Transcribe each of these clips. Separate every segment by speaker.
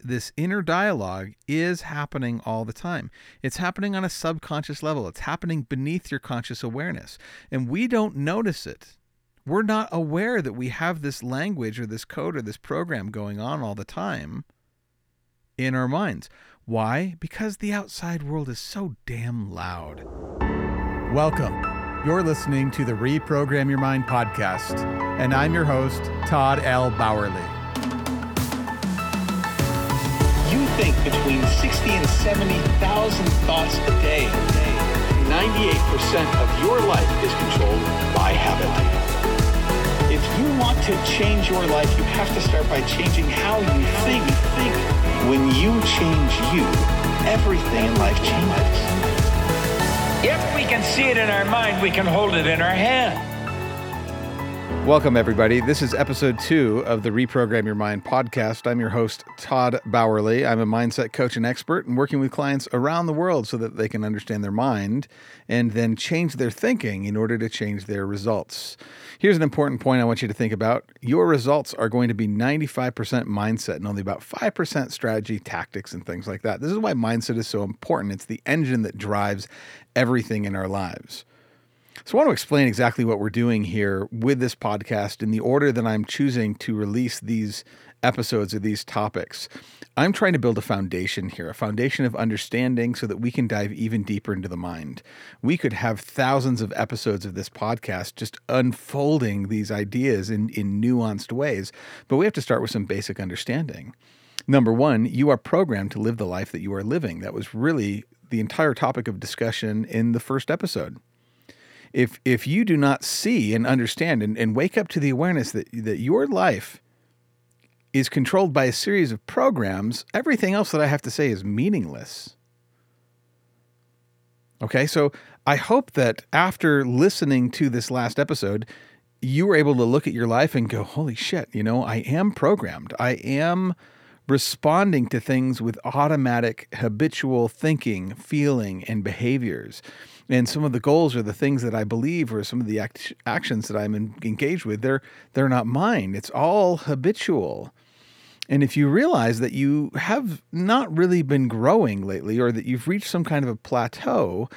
Speaker 1: this inner dialogue is happening all the time. It's happening on a subconscious level. It's happening beneath your conscious awareness. And we don't notice it. We're not aware that we have this language or this code or this program going on all the time in our minds. Why? Because the outside world is so damn loud. Welcome. You're listening to the Reprogram Your Mind podcast, and I'm your host, Todd L. Bauerle.
Speaker 2: Think between 60 and 70,000 thoughts a day. 98% of your life is controlled by habit. If you want to change your life, you have to start by changing how you think. think. When you change you, everything in life changes.
Speaker 3: If we can see it in our mind, we can hold it in our hand.
Speaker 1: Welcome, everybody. This is episode two of the Reprogram Your Mind podcast. I'm your host, Todd Bauerle. I'm a mindset coach and expert and working with clients around the world so that they can understand their mind and then change their thinking in order to change their results. Here's an important point I want you to think about your results are going to be 95% mindset and only about 5% strategy, tactics, and things like that. This is why mindset is so important. It's the engine that drives everything in our lives. So, I want to explain exactly what we're doing here with this podcast in the order that I'm choosing to release these episodes of these topics. I'm trying to build a foundation here, a foundation of understanding so that we can dive even deeper into the mind. We could have thousands of episodes of this podcast just unfolding these ideas in, in nuanced ways, but we have to start with some basic understanding. Number one, you are programmed to live the life that you are living. That was really the entire topic of discussion in the first episode if if you do not see and understand and, and wake up to the awareness that that your life is controlled by a series of programs, everything else that I have to say is meaningless. Okay, so I hope that after listening to this last episode, you were able to look at your life and go, holy shit, you know, I am programmed. I am responding to things with automatic, habitual thinking, feeling, and behaviors and some of the goals or the things that I believe or some of the act- actions that I'm in, engaged with, they're they're not mine. It's all habitual. And if you realize that you have not really been growing lately or that you've reached some kind of a plateau,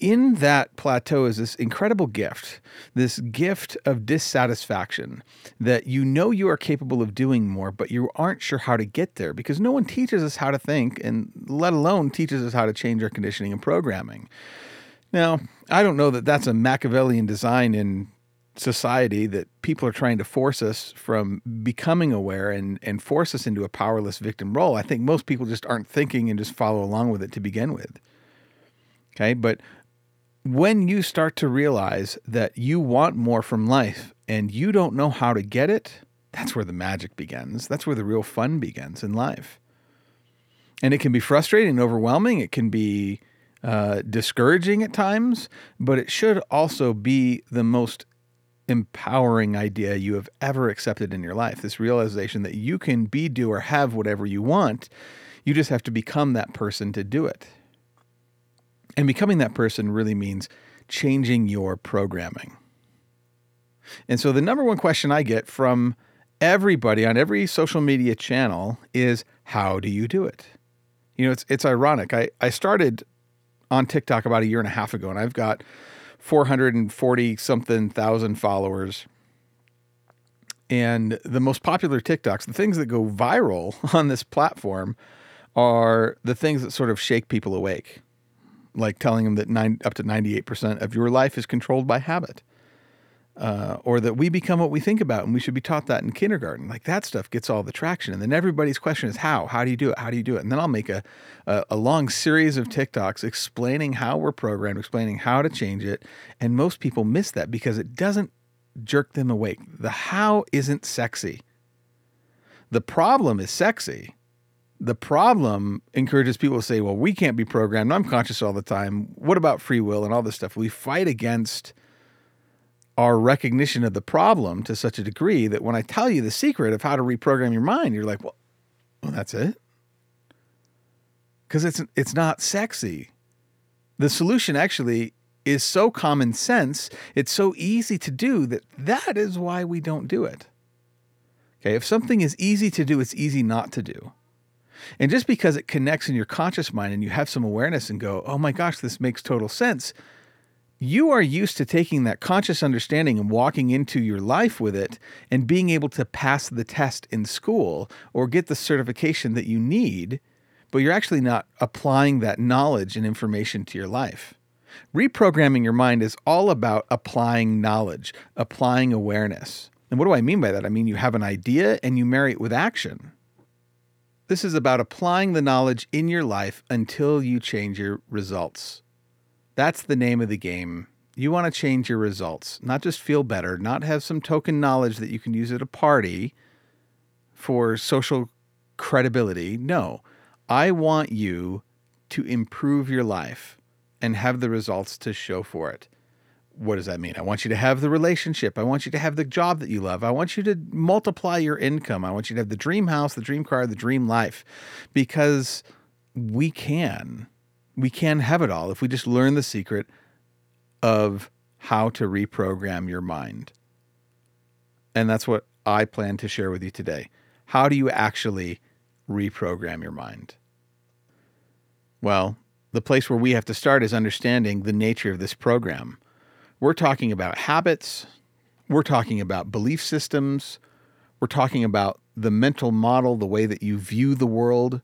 Speaker 1: in that plateau is this incredible gift, this gift of dissatisfaction that you know you are capable of doing more, but you aren't sure how to get there because no one teaches us how to think and let alone teaches us how to change our conditioning and programming. Now, I don't know that that's a Machiavellian design in society that people are trying to force us from becoming aware and, and force us into a powerless victim role. I think most people just aren't thinking and just follow along with it to begin with. Okay, but when you start to realize that you want more from life and you don't know how to get it, that's where the magic begins. That's where the real fun begins in life. And it can be frustrating and overwhelming. It can be uh, discouraging at times, but it should also be the most empowering idea you have ever accepted in your life. This realization that you can be, do, or have whatever you want. You just have to become that person to do it. And becoming that person really means changing your programming. And so the number one question I get from everybody on every social media channel is how do you do it? You know, it's it's ironic. I, I started on TikTok about a year and a half ago, and I've got 440 something thousand followers. And the most popular TikToks, the things that go viral on this platform, are the things that sort of shake people awake, like telling them that nine, up to 98% of your life is controlled by habit uh, or that we become what we think about and we should be taught that in kindergarten. Like that stuff gets all the traction. And then everybody's question is how? How do you do it? How do you do it? And then I'll make a, a, a long series of TikToks explaining how we're programmed, explaining how to change it. And most people miss that because it doesn't jerk them awake. The how isn't sexy. The problem is sexy. The problem encourages people to say, well, we can't be programmed. I'm conscious all the time. What about free will and all this stuff? We fight against our recognition of the problem to such a degree that when I tell you the secret of how to reprogram your mind, you're like, well, well that's it. Because it's it's not sexy. The solution actually is so common sense, it's so easy to do that that is why we don't do it. Okay, if something is easy to do, it's easy not to do. And just because it connects in your conscious mind and you have some awareness and go, oh my gosh, this makes total sense, you are used to taking that conscious understanding and walking into your life with it and being able to pass the test in school or get the certification that you need, but you're actually not applying that knowledge and information to your life. Reprogramming your mind is all about applying knowledge, applying awareness. And what do I mean by that? I mean, you have an idea and you marry it with action. This is about applying the knowledge in your life until you change your results. That's the name of the game. You want to change your results, not just feel better, not have some token knowledge that you can use at a party for social credibility. No, I want you to improve your life and have the results to show for it. What does that mean? I want you to have the relationship. I want you to have the job that you love. I want you to multiply your income. I want you to have the dream house, the dream car, the dream life because we can we can have it all if we just learn the secret of how to reprogram your mind. And that's what I plan to share with you today. How do you actually reprogram your mind? Well, the place where we have to start is understanding the nature of this program. We're talking about habits, we're talking about belief systems, we're talking about the mental model, the way that you view the world,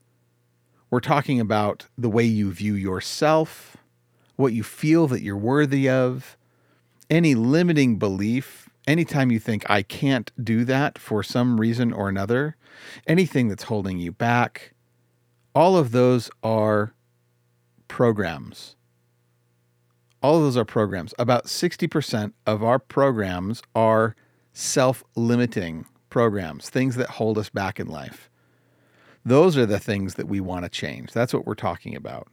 Speaker 1: we're talking about the way you view yourself, what you feel that you're worthy of, any limiting belief, anytime you think, I can't do that for some reason or another, anything that's holding you back, all of those are programs. All of those are programs. About 60% of our programs are self limiting programs, things that hold us back in life. Those are the things that we want to change. That's what we're talking about.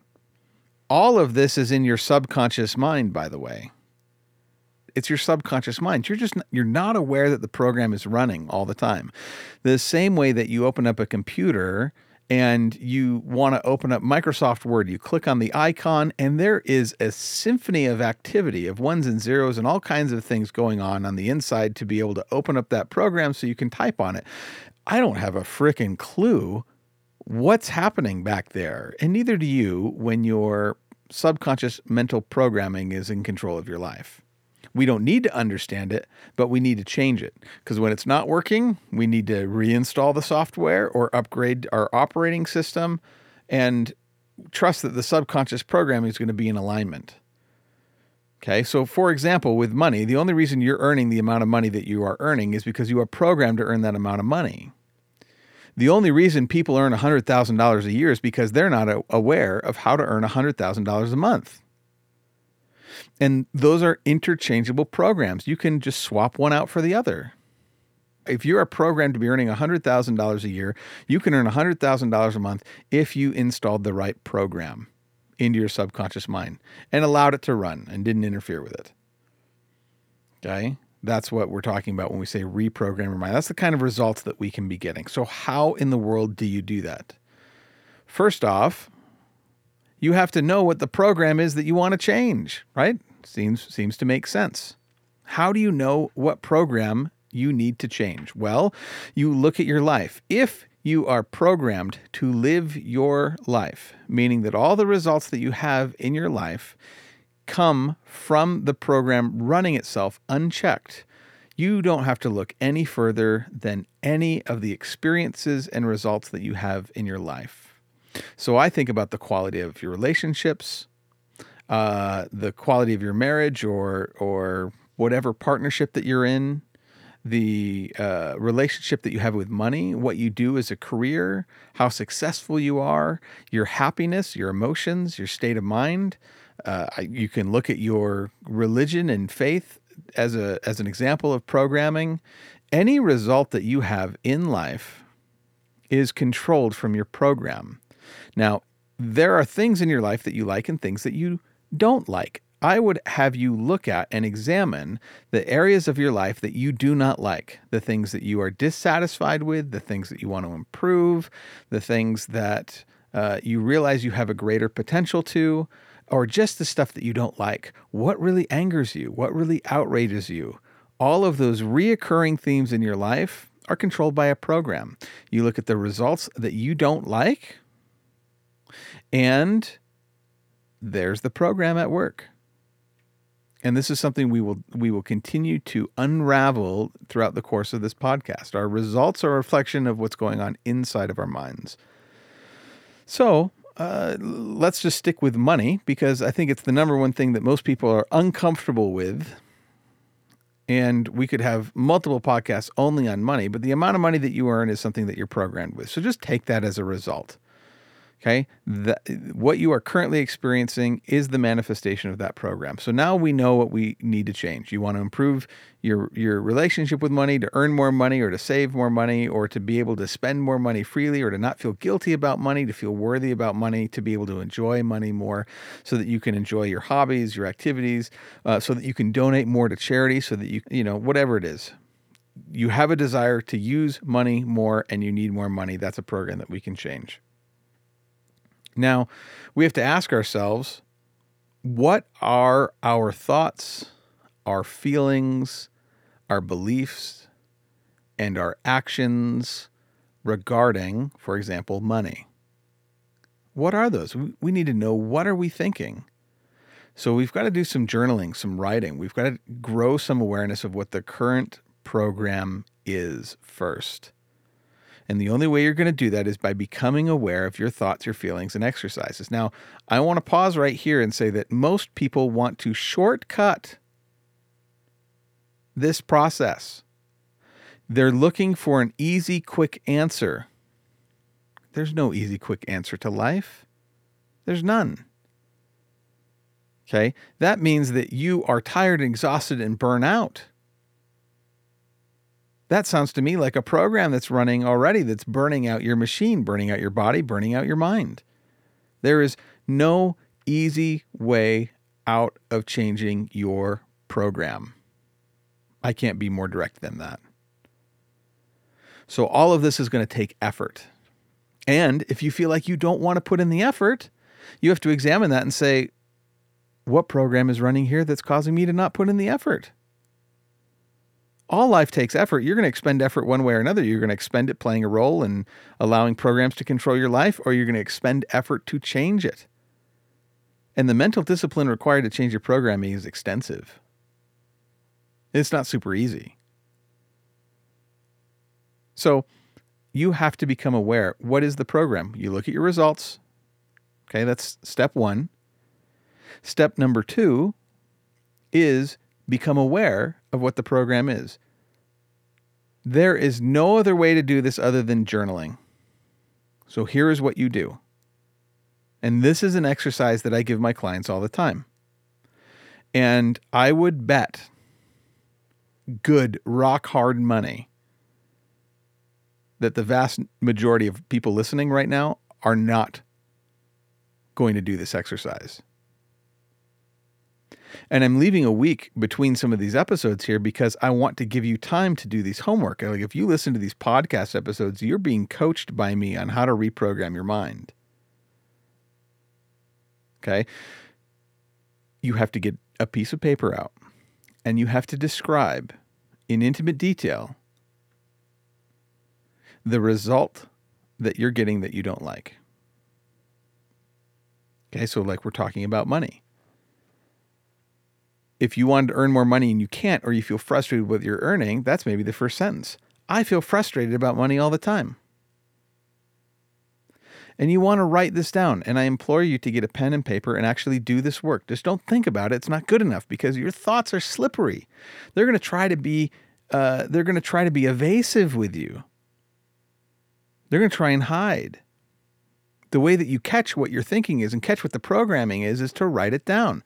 Speaker 1: All of this is in your subconscious mind, by the way. It's your subconscious mind. You're just you're not aware that the program is running all the time. The same way that you open up a computer and you want to open up Microsoft Word, you click on the icon, and there is a symphony of activity of ones and zeros and all kinds of things going on on the inside to be able to open up that program so you can type on it. I don't have a freaking clue what's happening back there. And neither do you when your subconscious mental programming is in control of your life. We don't need to understand it, but we need to change it. Because when it's not working, we need to reinstall the software or upgrade our operating system and trust that the subconscious programming is going to be in alignment. Okay, so for example, with money, the only reason you're earning the amount of money that you are earning is because you are programmed to earn that amount of money. The only reason people earn $100,000 a year is because they're not aware of how to earn $100,000 a month. And those are interchangeable programs. You can just swap one out for the other. If you're a program to be earning $100,000 a year, you can earn $100,000 a month if you installed the right program into your subconscious mind and allowed it to run and didn't interfere with it. Okay? That's what we're talking about when we say reprogram your mind. That's the kind of results that we can be getting. So, how in the world do you do that? First off, you have to know what the program is that you want to change, right? Seems seems to make sense. How do you know what program you need to change? Well, you look at your life. If you are programmed to live your life, meaning that all the results that you have in your life come from the program running itself unchecked, you don't have to look any further than any of the experiences and results that you have in your life. So I think about the quality of your relationships, uh, the quality of your marriage or or whatever partnership that you're in, the uh, relationship that you have with money, what you do as a career, how successful you are, your happiness, your emotions, your state of mind, uh, you can look at your religion and faith as a as an example of programming. Any result that you have in life is controlled from your program. Now, there are things in your life that you like and things that you don't like. I would have you look at and examine the areas of your life that you do not like, the things that you are dissatisfied with, the things that you want to improve, the things that uh, you realize you have a greater potential to, or just the stuff that you don't like. What really angers you? What really outrages you? All of those reoccurring themes in your life are controlled by a program. You look at the results that you don't like, And there's the program at work. And this is something we will we will continue to unravel throughout the course of this podcast. Our results are a reflection of what's going on inside of our minds. So, uh, let's just stick with money because I think it's the number one thing that most people are uncomfortable with. And we could have multiple podcasts only on money, but the amount of money that you earn is something that you're programmed with. So just take that as a result. Okay. The, what you are currently experiencing is the manifestation of that program. So now we know what we need to change. You want to improve your, your relationship with money, to earn more money, or to save more money, or to be able to spend more money freely, or to not feel guilty about money, to feel worthy about money, to be able to enjoy money more, so that you can enjoy your hobbies, your activities, uh, so that you can donate more to charity, so that you, you know, whatever it is. You have a desire to use money more and you need more money. That's a program that we can change. Now, we have to ask ourselves what are our thoughts, our feelings, our beliefs, and our actions regarding, for example, money? What are those? We need to know what are we thinking? So we've got to do some journaling, some writing. We've got to grow some awareness of what the current program is first. And the only way you're going to do that is by becoming aware of your thoughts, your feelings, and exercises. Now, I want to pause right here and say that most people want to shortcut this process. They're looking for an easy, quick answer. There's no easy, quick answer to life. There's none. Okay? That means that you are tired, exhausted, and burnt out. That sounds to me like a program that's running already that's burning out your machine, burning out your body, burning out your mind. There is no easy way out of changing your program. I can't be more direct than that. So, all of this is going to take effort. And if you feel like you don't want to put in the effort, you have to examine that and say, what program is running here that's causing me to not put in the effort? All life takes effort. You're going to expend effort one way or another. You're going to expend it playing a role and allowing programs to control your life, or you're going to expend effort to change it. And the mental discipline required to change your programming is extensive. It's not super easy. So you have to become aware. What is the program? You look at your results. Okay, that's step one. Step number two is become aware of what the program is. There is no other way to do this other than journaling. So here is what you do. And this is an exercise that I give my clients all the time. And I would bet good, rock hard money that the vast majority of people listening right now are not going to do this exercise. And I'm leaving a week between some of these episodes here because I want to give you time to do these homework. Like if you listen to these podcast episodes, you're being coached by me on how to reprogram your mind. Okay? You have to get a piece of paper out and you have to describe in intimate detail the result that you're getting that you don't like. Okay, so like we're talking about money if you wanted to earn more money and you can't, or you feel frustrated with your earning, that's maybe the first sentence. I feel frustrated about money all the time. And you want to write this down. And I implore you to get a pen and paper and actually do this work. Just don't think about it. It's not good enough because your thoughts are slippery. They're going to try to be, uh, they're going to try to be evasive with you. They're going to try and hide. The way that you catch what you're thinking is and catch what the programming is, is to write it down.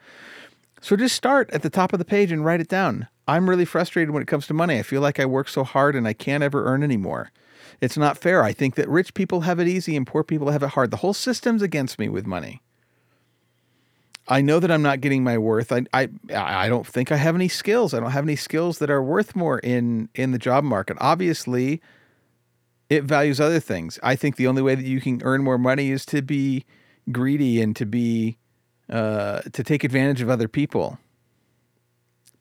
Speaker 1: So just start at the top of the page and write it down. I'm really frustrated when it comes to money. I feel like I work so hard and I can't ever earn anymore. It's not fair. I think that rich people have it easy and poor people have it hard. The whole system's against me with money. I know that I'm not getting my worth. I, I I don't think I have any skills. I don't have any skills that are worth more in in the job market. Obviously, it values other things. I think the only way that you can earn more money is to be greedy and to be uh, to take advantage of other people.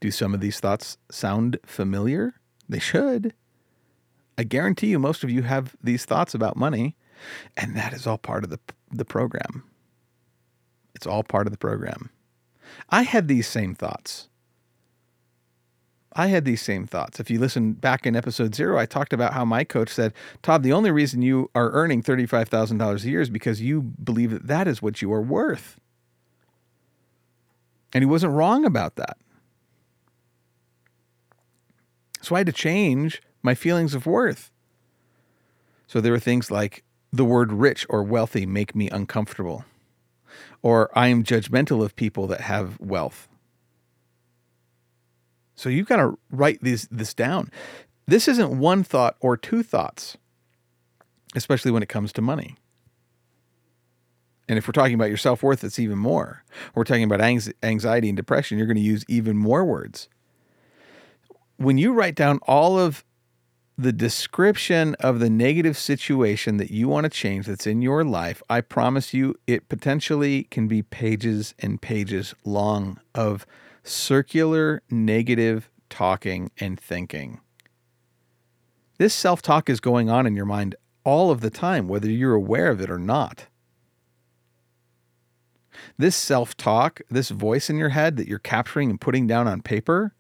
Speaker 1: Do some of these thoughts sound familiar? They should. I guarantee you, most of you have these thoughts about money, And that is all part of the the program. It's all part of the program. I had these same thoughts. I had these same thoughts. If you listen back in episode zero, I talked about how my coach said, Todd, the only reason you are earning $35,000 a year is because you believe that that is what you are worth. And he wasn't wrong about that. So I had to change my feelings of worth. So there were things like the word rich or wealthy make me uncomfortable, or I am judgmental of people that have wealth. So you've got to write this this down. This isn't one thought or two thoughts, especially when it comes to money. And if we're talking about your self worth, it's even more. We're talking about anxiety and depression, you're going to use even more words. When you write down all of the description of the negative situation that you want to change that's in your life, I promise you it potentially can be pages and pages long of circular negative talking and thinking. This self talk is going on in your mind all of the time, whether you're aware of it or not. This self talk, this voice in your head that you're capturing and putting down on paper,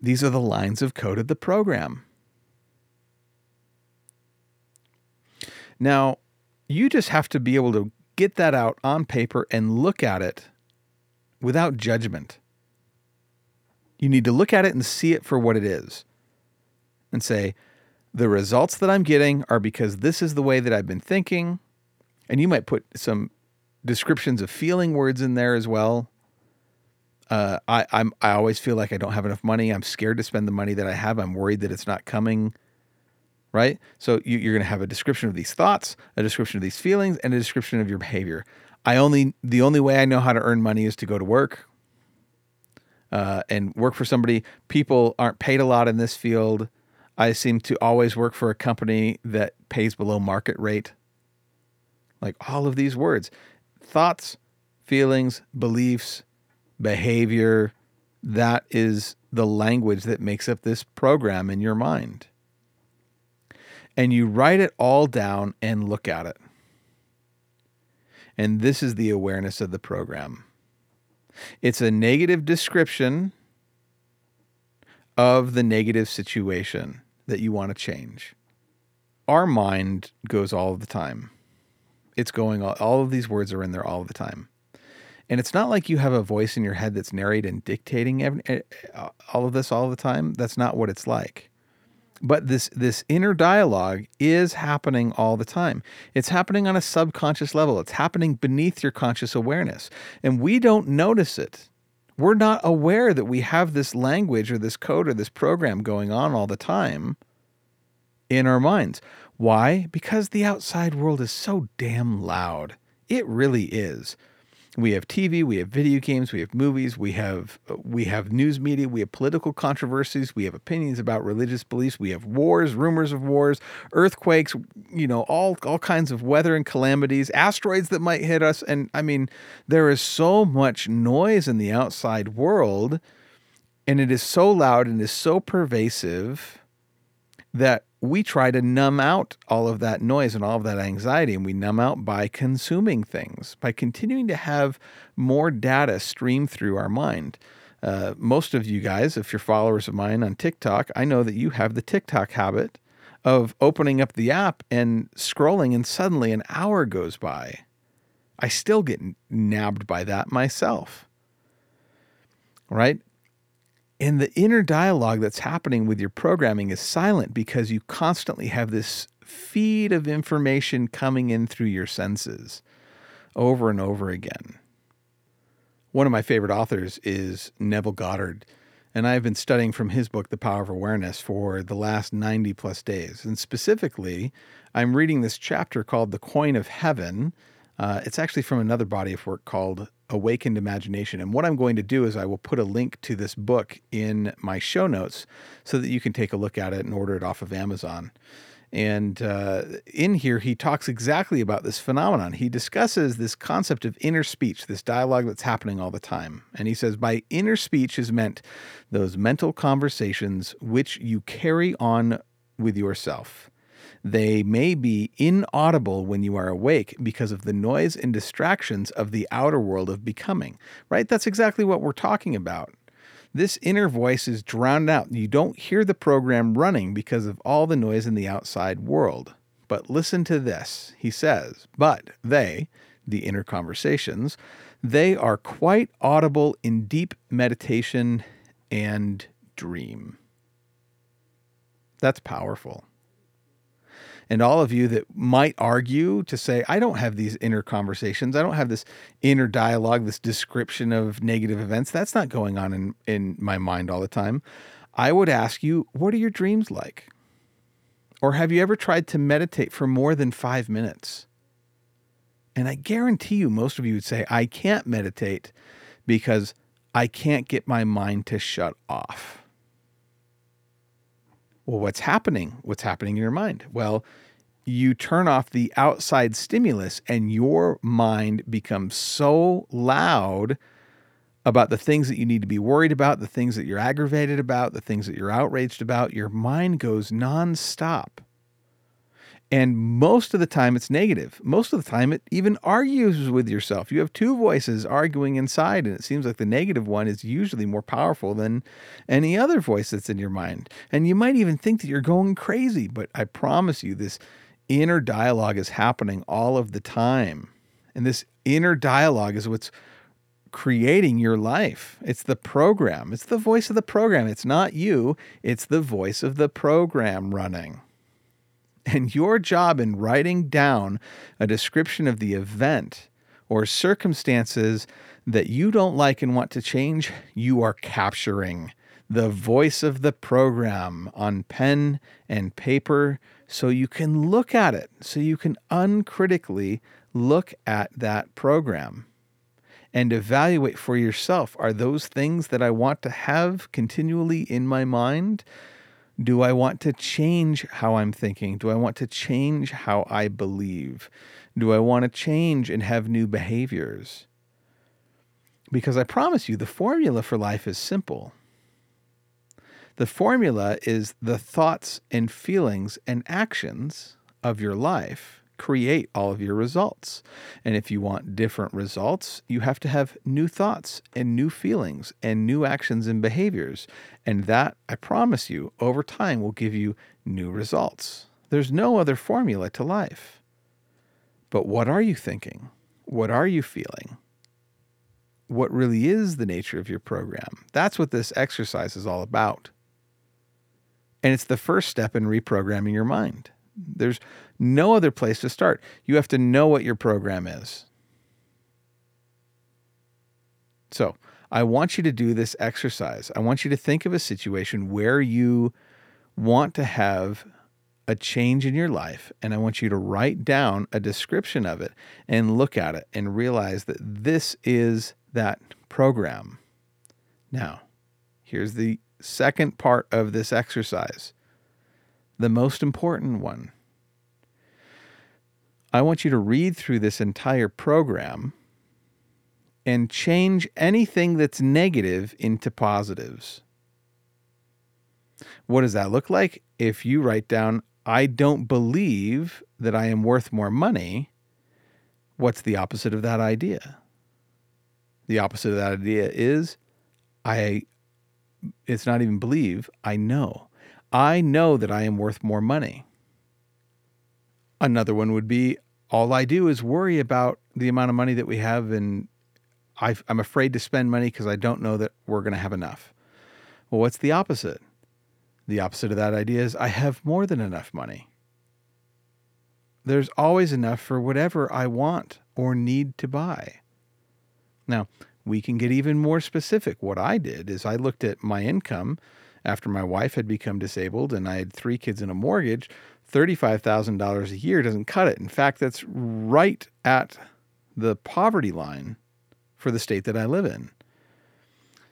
Speaker 1: these are the lines of code of the program. Now, you just have to be able to get that out on paper and look at it without judgment. You need to look at it and see it for what it is and say, the results that I'm getting are because this is the way that I've been thinking. And you might put some descriptions of feeling words in there as well. Uh, I, I'm I always feel like I don't have enough money. I'm scared to spend the money that I have. I'm worried that it's not coming. Right. So you, you're going to have a description of these thoughts, a description of these feelings, and a description of your behavior. I only the only way I know how to earn money is to go to work uh, and work for somebody. People aren't paid a lot in this field. I seem to always work for a company that pays below market rate. Like all of these words, thoughts, feelings, beliefs, behavior, that is the language that makes up this program in your mind. And you write it all down and look at it. And this is the awareness of the program it's a negative description of the negative situation that you want to change. Our mind goes all the time. It's going all, all of these words are in there all the time. And it's not like you have a voice in your head that's narrating and dictating every, all of this all the time. That's not what it's like. But this this inner dialogue is happening all the time. It's happening on a subconscious level. It's happening beneath your conscious awareness. And we don't notice it. We're not aware that we have this language or this code or this program going on all the time in our minds why? Because the outside world is so damn loud. It really is. We have TV, we have video games, we have movies, we have we have news media, we have political controversies, we have opinions about religious beliefs, we have wars, rumors of wars, earthquakes, you know, all all kinds of weather and calamities, asteroids that might hit us. And I mean, there is so much noise in the outside world and it is so loud and is so pervasive that we try to numb out all of that noise and all of that anxiety, and we numb out by consuming things, by continuing to have more data stream through our mind. Uh, most of you guys, if you're followers of mine on TikTok, I know that you have the TikTok habit of opening up the app and scrolling, and suddenly an hour goes by. I still get nabbed by that myself. Right? And the inner dialogue that's happening with your programming is silent because you constantly have this feed of information coming in through your senses over and over again. One of my favorite authors is Neville Goddard, and I've been studying from his book, The Power of Awareness, for the last 90 plus days. And specifically, I'm reading this chapter called The Coin of Heaven. Uh, it's actually from another body of work called Awakened Imagination. And what I'm going to do is I will put a link to this book in my show notes so that you can take a look at it and order it off of Amazon. And uh, in here, he talks exactly about this phenomenon. He discusses this concept of inner speech, this dialogue that's happening all the time. And he says, by inner speech is meant those mental conversations which you carry on with yourself. They may be inaudible when you are awake because of the noise and distractions of the outer world of becoming, right? That's exactly what we're talking about. This inner voice is drowned out. You don't hear the program running because of all the noise in the outside world. But listen to this. He says, But they, the inner conversations, they are quite audible in deep meditation and dream. That's powerful. And all of you that might argue to say, I don't have these inner conversations, I don't have this inner dialogue, this description of negative events, that's not going on in, in my mind all the time. I would ask you, what are your dreams like? Or have you ever tried to meditate for more than five minutes? And I guarantee you, most of you would say, I can't meditate because I can't get my mind to shut off. Well, what's happening? What's happening in your mind? Well, you turn off the outside stimulus and your mind becomes so loud about the things that you need to be worried about, the things that you're aggravated about, the things that you're outraged about. Your mind goes nonstop. And most of the time, it's negative. Most of the time, it even argues with yourself. You have two voices arguing inside, and it seems like the negative one is usually more powerful than any other voice that's in your mind. And you might even think that you're going crazy, but I promise you, this inner dialogue is happening all of the time. And this inner dialogue is what's creating your life. It's the program, it's the voice of the program. It's not you, it's the voice of the program running. And your job in writing down a description of the event or circumstances that you don't like and want to change, you are capturing the voice of the program on pen and paper so you can look at it, so you can uncritically look at that program and evaluate for yourself are those things that I want to have continually in my mind? Do I want to change how I'm thinking? Do I want to change how I believe? Do I want to change and have new behaviors? Because I promise you, the formula for life is simple. The formula is the thoughts and feelings and actions of your life create all of your results. And if you want different results, you have to have new thoughts and new feelings and new actions and behaviors. And that, I promise you, over time will give you new results. There's no other formula to life. But what are you thinking? What are you feeling? What really is the nature of your program? That's what this exercise is all about. And it's the first step in reprogramming your mind. There's no other place to start. You have to know what your program is. So, I want you to do this exercise. I want you to think of a situation where you want to have a change in your life, and I want you to write down a description of it and look at it and realize that this is that program. Now, here's the second part of this exercise the most important one. I want you to read through this entire program and change anything that's negative into positives. What does that look like? If you write down, I don't believe that I am worth more money, what's the opposite of that idea? The opposite of that idea is I it's not even believe, I know. I know that I am worth more money. Another one would be all I do is worry about the amount of money that we have, and i am afraid to spend money because I don't know that we're going to have enough. Well, what's the opposite? The opposite of that idea is I have more than enough money. There's always enough for whatever I want or need to buy. Now, we can get even more specific. What I did is I looked at my income after my wife had become disabled and I had three kids and a mortgage, $35,000 a year doesn't cut it. In fact, that's right at the poverty line for the state that I live in.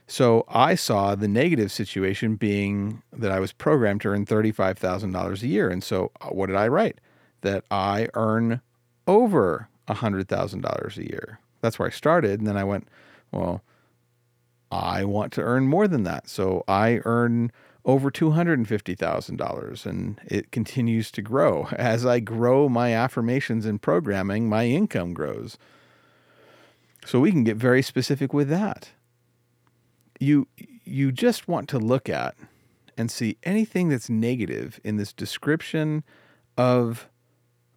Speaker 1: So I saw the negative situation being that I was programmed to earn $35,000 a year. And so uh, what did I write? That I earn over $100,000 a year. That's where I started. And then I went, well, I want to earn more than that. So I earn over $250,000 and it continues to grow. As I grow my affirmations and programming, my income grows. So we can get very specific with that. You you just want to look at and see anything that's negative in this description of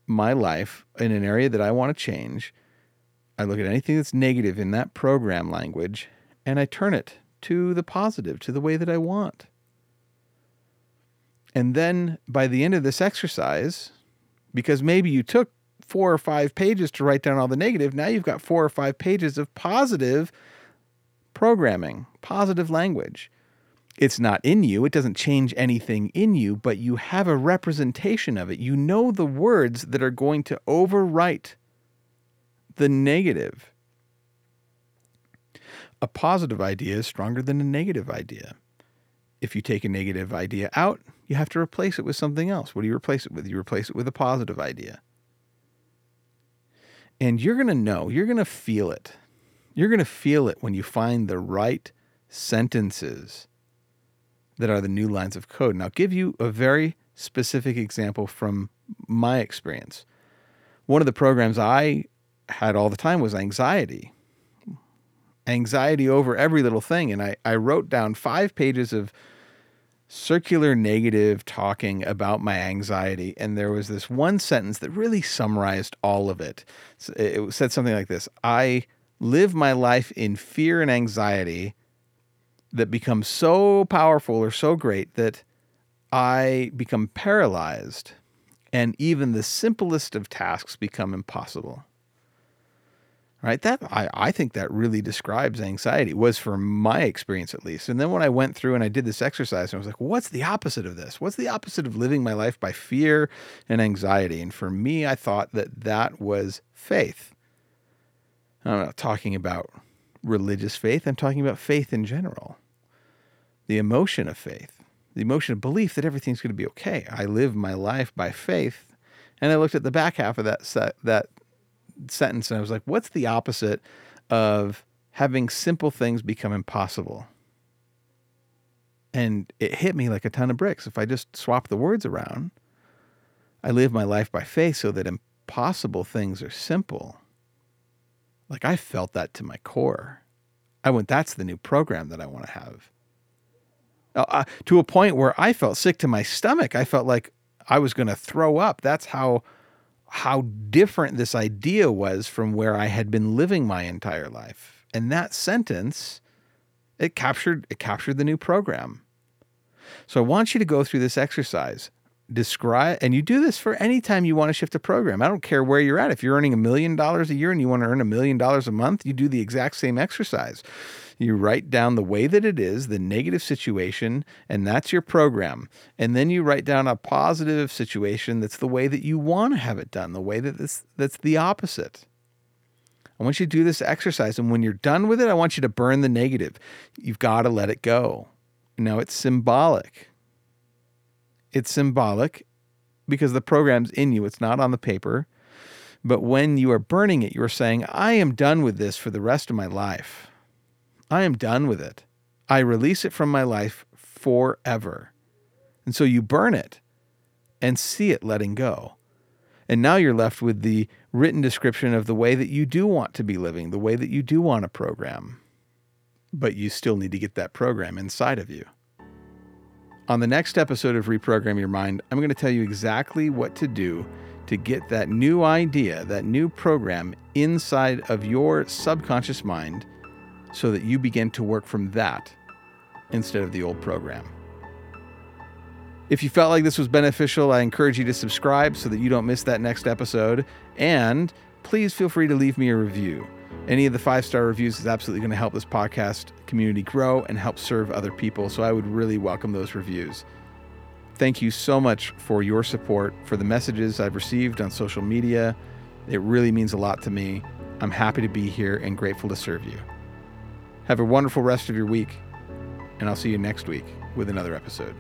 Speaker 1: my life in an area that I want to change. I look at anything that's negative in that program language and I turn it to the positive, to the way that I want. And then by the end of this exercise, because maybe you took four or five pages to write down all the negative, now you've got four or five pages of positive programming, positive language. It's not in you, it doesn't change anything in you, but you have a representation of it. You know the words that are going to overwrite the negative. A positive idea is stronger than a negative idea. If you take a negative idea out, you have to replace it with something else. What do you replace it with? You replace it with a positive idea. And you're going to know, you're going to feel it. You're going to feel it when you find the right sentences that are the new lines of code. Now, I'll give you a very specific example from my experience. One of the programs I had all the time was anxiety. Anxiety over every little thing. And I, I wrote down five pages of circular negative talking about my anxiety. And there was this one sentence that really summarized all of it. It said something like this I live my life in fear and anxiety that becomes so powerful or so great that I become paralyzed and even the simplest of tasks become impossible right? That I, I think that really describes anxiety was for my experience at least. And then when i went through and i did this exercise i was like what's the opposite of this? What's the opposite of living my life by fear and anxiety? And for me i thought that that was faith. I'm not talking about religious faith i'm talking about faith in general. The emotion of faith the emotion of belief that everything's going to be okay. I live my life by faith. And i looked at the back half of that that sentence and I was like, what's the opposite of having simple things become impossible? And it hit me like a ton of bricks. If I just swap the words around, I live my life by faith so that impossible things are simple. Like I felt that to my core. I went, that's the new program that I want to have. Uh, uh, to a point where I felt sick to my stomach. I felt like I was going to throw up. That's how how different this idea was from where I had been living my entire life. And that sentence, it captured it captured the new program. So I want you to go through this exercise. Describe and you do this for any time you want to shift a program. I don't care where you're at. If you're earning a million dollars a year and you want to earn a million dollars a month, you do the exact same exercise. You write down the way that it is, the negative situation, and that's your program. And then you write down a positive situation that's the way that you want to have it done, the way that this, that's the opposite. I want you to do this exercise. And when you're done with it, I want you to burn the negative. You've got to let it go. Now it's symbolic. It's symbolic because the program's in you, it's not on the paper. But when you are burning it, you're saying, I am done with this for the rest of my life. I am done with it. I release it from my life forever. And so you burn it and see it letting go. And now you're left with the written description of the way that you do want to be living, the way that you do want to program. But you still need to get that program inside of you. On the next episode of Reprogram Your Mind, I'm going to tell you exactly what to do to get that new idea, that new program inside of your subconscious mind so that you begin to work from that instead of the old program. If you felt like this was beneficial, I encourage you to subscribe so that you don't miss that next episode. And please feel free to leave me a review. Any of the five star reviews is absolutely going to help this podcast community grow and help serve other people. So I would really welcome those reviews. Thank you so much for your support, for the messages I've received on social media. It really means a lot to me. I'm happy to be here and grateful to serve you. Have a wonderful rest of your week, and I'll see you next week with another episode.